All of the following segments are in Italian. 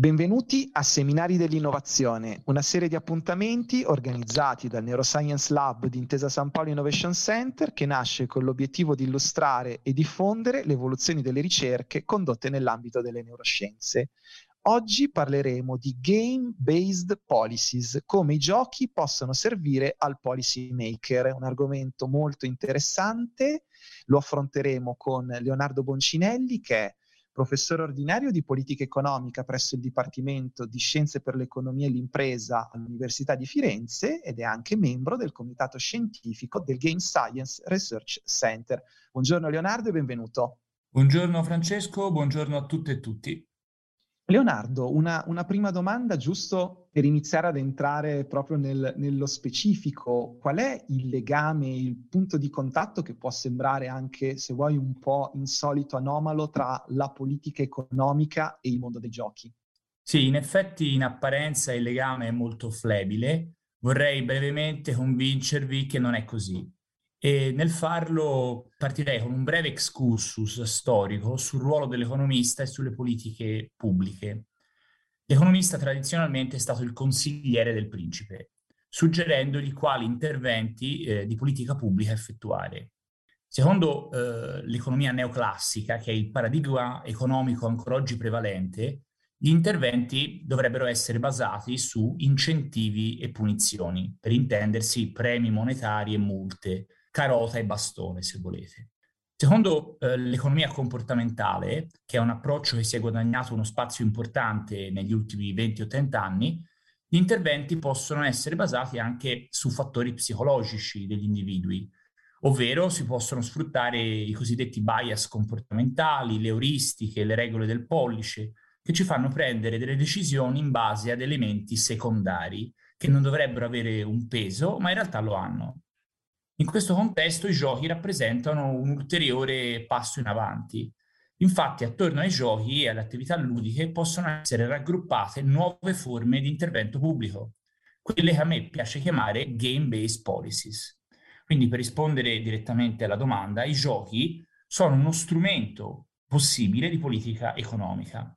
Benvenuti a Seminari dell'Innovazione, una serie di appuntamenti organizzati dal Neuroscience Lab di Intesa San Paolo Innovation Center che nasce con l'obiettivo di illustrare e diffondere le evoluzioni delle ricerche condotte nell'ambito delle neuroscienze. Oggi parleremo di game-based policies, come i giochi possono servire al policy maker, un argomento molto interessante. Lo affronteremo con Leonardo Boncinelli, che è professore ordinario di politica economica presso il Dipartimento di Scienze per l'Economia e l'Impresa all'Università di Firenze ed è anche membro del comitato scientifico del Game Science Research Center. Buongiorno Leonardo e benvenuto. Buongiorno Francesco, buongiorno a tutte e tutti. Leonardo, una, una, prima domanda giusto per iniziare ad entrare proprio nel, nello specifico. Qual è il legame, il punto di contatto che può sembrare anche, se vuoi, un po' insolito, anomalo tra la politica economica e il mondo dei giochi? Sì, in effetti in apparenza il legame è molto flebile. Vorrei brevemente convincervi che non è così. E nel farlo partirei con un breve excursus storico sul ruolo dell'economista e sulle politiche pubbliche. L'economista tradizionalmente è stato il consigliere del principe, suggerendogli quali interventi eh, di politica pubblica effettuare. Secondo eh, l'economia neoclassica, che è il paradigma economico ancora oggi prevalente, gli interventi dovrebbero essere basati su incentivi e punizioni, per intendersi premi monetari e multe, carota e bastone, se volete. Secondo eh, l'economia comportamentale, che è un approccio che si è guadagnato uno spazio importante negli ultimi 20 o 30 anni, gli interventi possono essere basati anche su fattori psicologici degli individui, ovvero si possono sfruttare i cosiddetti bias comportamentali, le euristiche, le regole del pollice, che ci fanno prendere delle decisioni in base ad elementi secondari che non dovrebbero avere un peso, ma in realtà lo hanno. In questo contesto i giochi rappresentano un ulteriore passo in avanti. Infatti, attorno ai giochi e alle attività ludiche possono essere raggruppate nuove forme di intervento pubblico, quelle che a me piace chiamare game-based policies. Quindi, per rispondere direttamente alla domanda, i giochi sono uno strumento possibile di politica economica.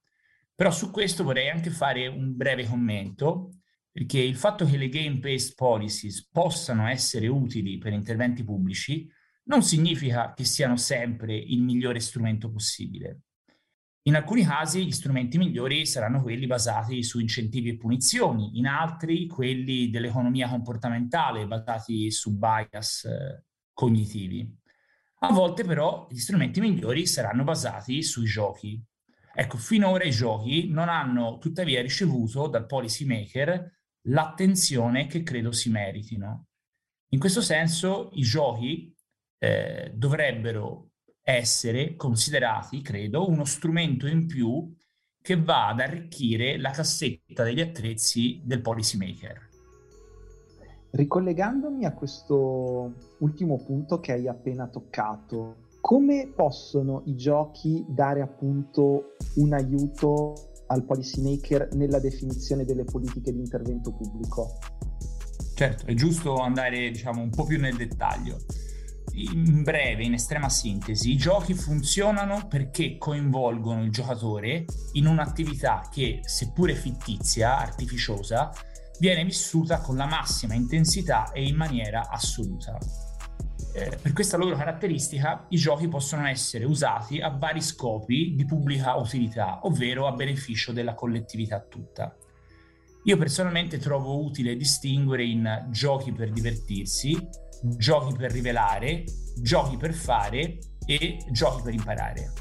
Però su questo vorrei anche fare un breve commento perché il fatto che le game-based policies possano essere utili per interventi pubblici non significa che siano sempre il migliore strumento possibile. In alcuni casi gli strumenti migliori saranno quelli basati su incentivi e punizioni, in altri quelli dell'economia comportamentale basati su bias eh, cognitivi. A volte però gli strumenti migliori saranno basati sui giochi. Ecco, finora i giochi non hanno tuttavia ricevuto dal policy maker l'attenzione che credo si meritino. In questo senso i giochi eh, dovrebbero essere considerati, credo, uno strumento in più che va ad arricchire la cassetta degli attrezzi del policymaker. Ricollegandomi a questo ultimo punto che hai appena toccato, come possono i giochi dare appunto un aiuto al policymaker nella definizione delle politiche di intervento pubblico. Certo, è giusto andare diciamo un po' più nel dettaglio. In breve, in estrema sintesi, i giochi funzionano perché coinvolgono il giocatore in un'attività che, seppure fittizia, artificiosa, viene vissuta con la massima intensità e in maniera assoluta. Eh, per questa loro caratteristica i giochi possono essere usati a vari scopi di pubblica utilità, ovvero a beneficio della collettività tutta. Io personalmente trovo utile distinguere in giochi per divertirsi, giochi per rivelare, giochi per fare e giochi per imparare.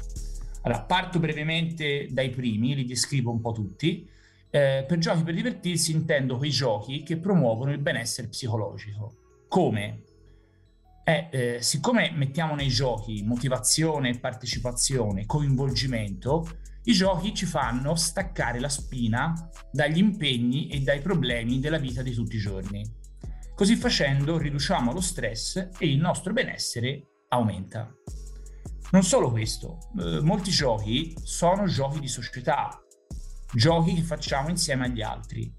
Allora, parto brevemente dai primi, li descrivo un po' tutti. Eh, per giochi per divertirsi intendo quei giochi che promuovono il benessere psicologico. Come? È, eh, siccome mettiamo nei giochi motivazione, partecipazione, coinvolgimento, i giochi ci fanno staccare la spina dagli impegni e dai problemi della vita di tutti i giorni. Così facendo riduciamo lo stress e il nostro benessere aumenta. Non solo questo, eh, molti giochi sono giochi di società, giochi che facciamo insieme agli altri.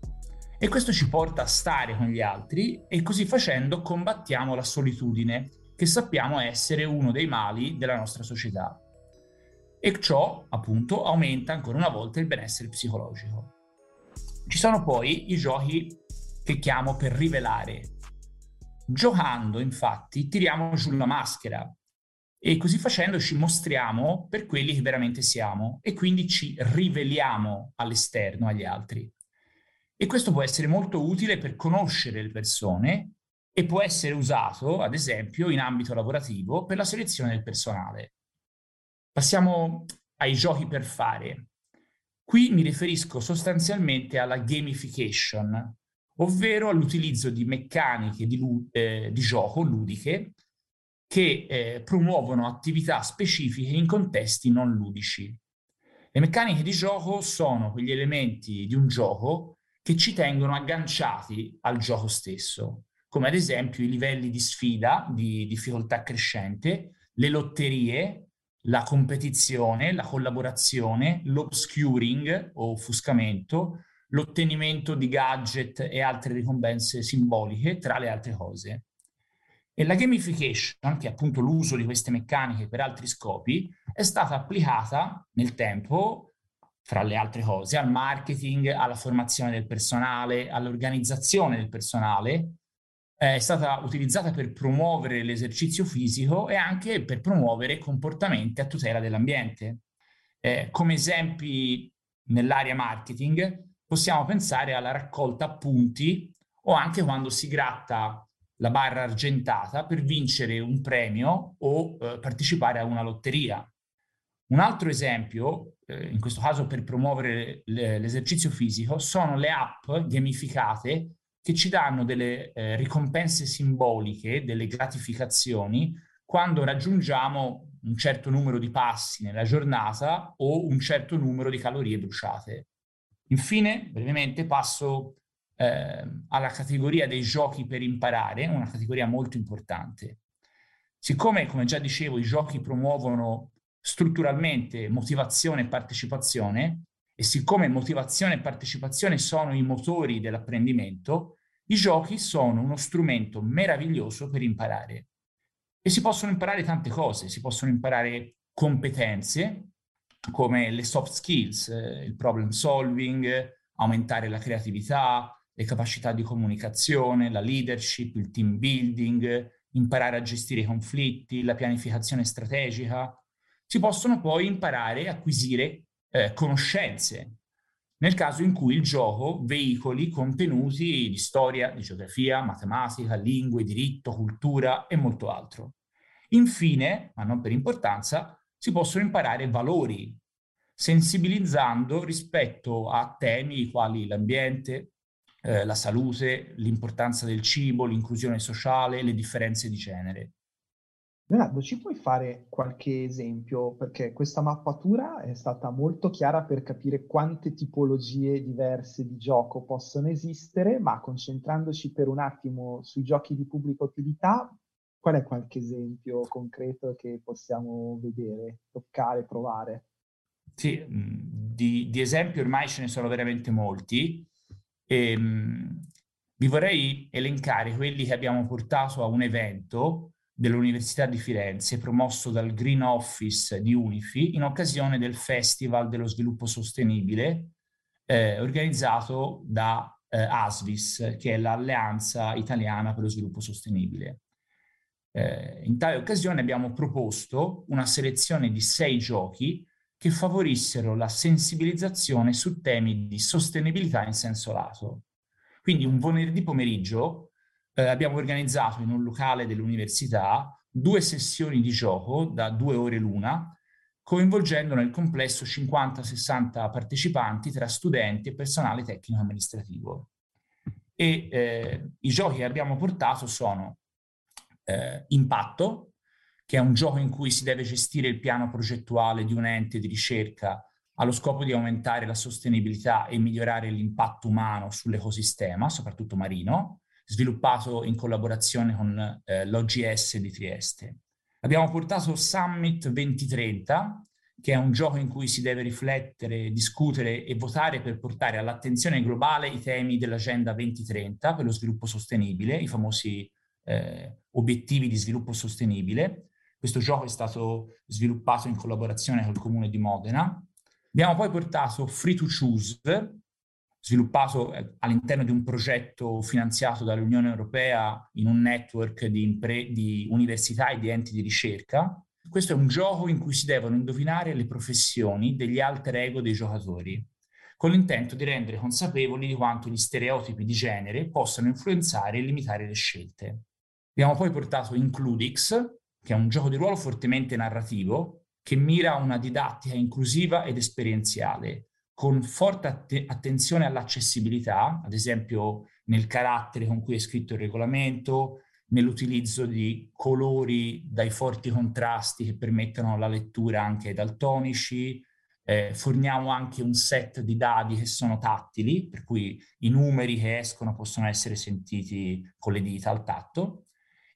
E questo ci porta a stare con gli altri e così facendo combattiamo la solitudine, che sappiamo essere uno dei mali della nostra società. E ciò, appunto, aumenta ancora una volta il benessere psicologico. Ci sono poi i giochi che chiamo per rivelare. Giocando, infatti, tiriamo giù la maschera e così facendo ci mostriamo per quelli che veramente siamo e quindi ci riveliamo all'esterno, agli altri. E questo può essere molto utile per conoscere le persone e può essere usato, ad esempio, in ambito lavorativo per la selezione del personale. Passiamo ai giochi per fare. Qui mi riferisco sostanzialmente alla gamification, ovvero all'utilizzo di meccaniche di, eh, di gioco ludiche che eh, promuovono attività specifiche in contesti non ludici. Le meccaniche di gioco sono quegli elementi di un gioco che ci tengono agganciati al gioco stesso, come ad esempio i livelli di sfida di difficoltà crescente, le lotterie, la competizione, la collaborazione, l'obscuring o offuscamento, l'ottenimento di gadget e altre ricompense simboliche, tra le altre cose. E la gamification, che è appunto l'uso di queste meccaniche per altri scopi, è stata applicata nel tempo, fra le altre cose, al marketing, alla formazione del personale, all'organizzazione del personale, è stata utilizzata per promuovere l'esercizio fisico e anche per promuovere comportamenti a tutela dell'ambiente. Eh, come esempi nell'area marketing possiamo pensare alla raccolta punti o anche quando si gratta la barra argentata per vincere un premio o eh, partecipare a una lotteria. Un altro esempio, eh, in questo caso per promuovere l'esercizio fisico, sono le app gamificate che ci danno delle eh, ricompense simboliche, delle gratificazioni, quando raggiungiamo un certo numero di passi nella giornata o un certo numero di calorie bruciate. Infine, brevemente, passo eh, alla categoria dei giochi per imparare, una categoria molto importante. Siccome, come già dicevo, i giochi promuovono strutturalmente motivazione e partecipazione, e siccome motivazione e partecipazione sono i motori dell'apprendimento, i giochi sono uno strumento meraviglioso per imparare. E si possono imparare tante cose, si possono imparare competenze come le soft skills, eh, il problem solving, aumentare la creatività, le capacità di comunicazione, la leadership, il team building, imparare a gestire i conflitti, la pianificazione strategica. Si possono poi imparare acquisire eh, conoscenze, nel caso in cui il gioco veicoli contenuti di storia, di geografia, matematica, lingue, diritto, cultura e molto altro. Infine, ma non per importanza, si possono imparare valori, sensibilizzando rispetto a temi quali l'ambiente, eh, la salute, l'importanza del cibo, l'inclusione sociale, le differenze di genere. Leonardo, ci puoi fare qualche esempio? Perché questa mappatura è stata molto chiara per capire quante tipologie diverse di gioco possono esistere, ma concentrandoci per un attimo sui giochi di pubblica utilità, qual è qualche esempio concreto che possiamo vedere, toccare, provare? Sì, di, di esempi ormai ce ne sono veramente molti. E, ehm, vi vorrei elencare quelli che abbiamo portato a un evento dell'Università di Firenze, promosso dal Green Office di Unifi, in occasione del Festival dello Sviluppo Sostenibile, eh, organizzato da eh, ASVIS, che è l'Alleanza Italiana per lo Sviluppo Sostenibile. Eh, in tale occasione abbiamo proposto una selezione di sei giochi che favorissero la sensibilizzazione su temi di sostenibilità in senso lato. Quindi un venerdì pomeriggio eh, abbiamo organizzato in un locale dell'università due sessioni di gioco da due ore l'una, coinvolgendo nel complesso 50-60 partecipanti tra studenti e personale tecnico amministrativo. E eh, i giochi che abbiamo portato sono eh, Impatto, che è un gioco in cui si deve gestire il piano progettuale di un ente di ricerca allo scopo di aumentare la sostenibilità e migliorare l'impatto umano sull'ecosistema, soprattutto marino sviluppato in collabozione con eh, l'OGS di Trieste. Abbiamo portato Summit 2030, che è un gioco in cui si deve riflettere, discutere e votare per portare all'attenzione globale i temi dell'Agenda 2030 per lo sviluppo sostenibile, i famosi eh, obiettivi di sviluppo sostenibile. Questo gioco è stato sviluppato in collaborazione col Comune di Modena. Abbiamo poi portato Free to Choose, sviluppato eh, all'interno di un progetto finanziato dall'Unione Europea in un network di, impre- di università e di enti di ricerca. Questo è un gioco in cui si devono indovinare le professioni degli alter ego dei giocatori, con l'intento di rendere consapevoli di quanto gli stereotipi di genere possano influenzare e limitare le scelte. Abbiamo poi portato Includix, che è un gioco di ruolo fortemente narrativo, che mira a una didattica inclusiva ed esperienziale, con forte att- attenzione all'accessibilità, ad esempio nel carattere con cui è scritto il regolamento, nell'utilizzo di colori dai forti contrasti che permettono la lettura anche ai daltonici. Eh, forniamo anche un set di dadi che sono tattili, per cui i numeri che escono possono essere sentiti con le dita al tatto.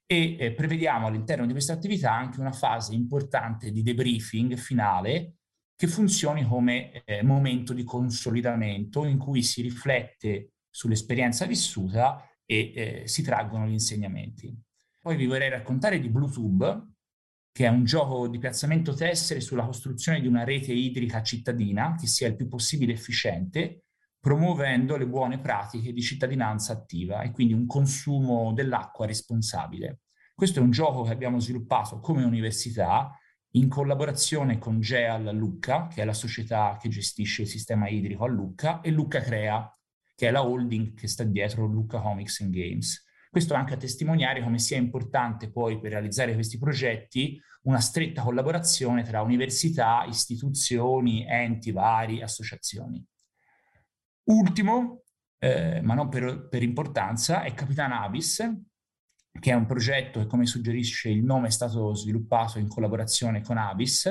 E eh, prevediamo all'interno di questa attività anche una fase importante di debriefing finale che funzioni come eh, momento di consolidamento in cui si riflette sull'esperienza vissuta e eh, si traggono gli insegnamenti. Poi vi vorrei raccontare di Bluetooth, che è un gioco di piazzamento tessere sulla costruzione di una rete idrica cittadina che sia il più possibile efficiente, promuovendo le buone pratiche di cittadinanza attiva e quindi un consumo dell'acqua responsabile. Questo è un gioco che abbiamo sviluppato come università in collaborazione con GEAL Lucca, che è la società che gestisce il sistema idrico a Lucca, e Lucca Crea, che è la holding che sta dietro Lucca Comics and Games. Questo anche a testimoniare come sia importante poi per realizzare questi progetti una stretta collaborazione tra università, istituzioni, enti vari, associazioni. Ultimo, eh, ma non per, per importanza, è Capitan Avis, che è un progetto che, come suggerisce il nome, è stato sviluppato in collaborazione con Avis,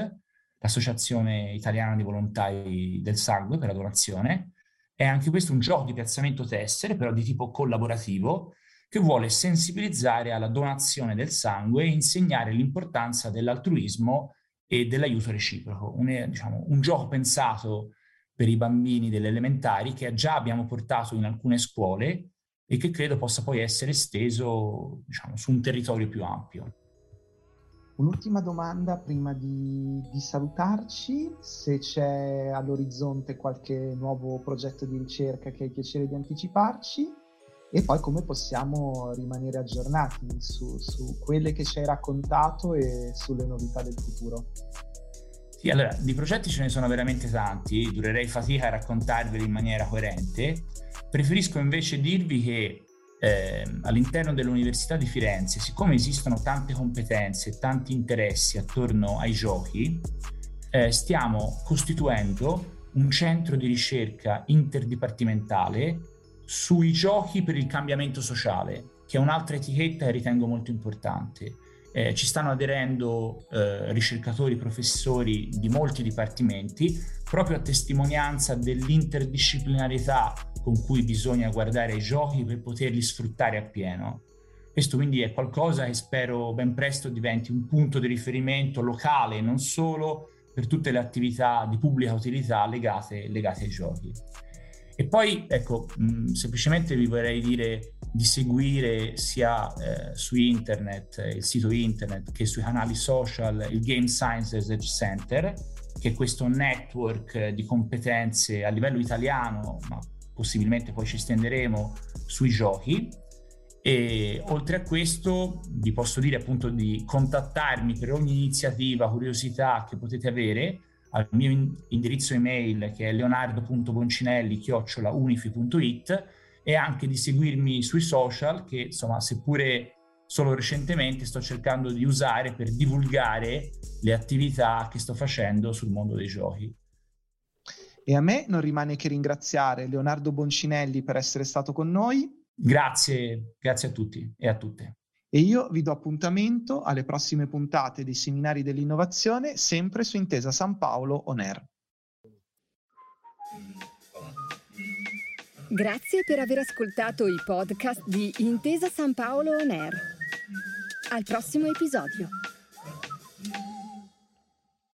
l'Associazione Italiana di Volontari del Sangue per la donazione. È anche questo un gioco di piazzamento tessere, però di tipo collaborativo, che vuole sensibilizzare alla donazione del sangue e insegnare l'importanza dell'altruismo e dell'aiuto reciproco. Un, diciamo, un gioco pensato per i bambini delle elementari che già abbiamo portato in alcune scuole e che credo possa poi essere esteso diciamo, su un territorio più ampio. Un'ultima domanda prima di, di, salutarci, se c'è all'orizzonte qualche nuovo progetto di ricerca che hai piacere di anticiparci e poi come possiamo rimanere aggiornati su, su quelle che ci hai raccontato e sulle novità del futuro. Sì, allora, di progetti ce ne sono veramente tanti, durerei fatica a raccontarveli in maniera coerente, Preferisco invece dirvi che eh, all'interno dell'Università di Firenze, siccome esistono tante competenze, e tanti interessi attorno ai giochi, eh, stiamo costituendo un centro di ricerca interdipartimentale sui giochi per il cambiamento sociale, che è un'altra etichetta che ritengo molto importante. Eh, ci stanno aderendo eh, ricercatori, professori di molti dipartimenti, proprio a testimonianza dell'interdisciplinarietà con cui bisogna guardare i giochi per poterli sfruttare appieno. Questo quindi è qualcosa che spero ben presto diventi un punto di riferimento locale, non solo per tutte le attività di pubblica utilità legate, legate ai giochi. E poi, ecco, mh, semplicemente vi vorrei dire di seguire sia eh, su internet, il sito internet, che sui canali social il Game Science Research Center, che è questo network di competenze a livello italiano, ma possibilmente poi ci stenderemo sui giochi. E oltre a questo vi posso dire appunto di contattarmi per ogni iniziativa, curiosità che potete avere al mio indirizzo email che è leonardo.boncinelli-unifi.it e anche di seguirmi sui social che insomma seppure solo recentemente sto cercando di usare per divulgare le attività che sto facendo sul mondo dei giochi. E a me non rimane che ringraziare Leonardo Boncinelli per essere stato con noi. Grazie, grazie a tutti e a tutte. E io vi do appuntamento alle prossime puntate dei seminari dell'innovazione, sempre su Intesa San Paolo On Air. Grazie per aver ascoltato i podcast di Intesa San Paolo On Air. Al prossimo episodio.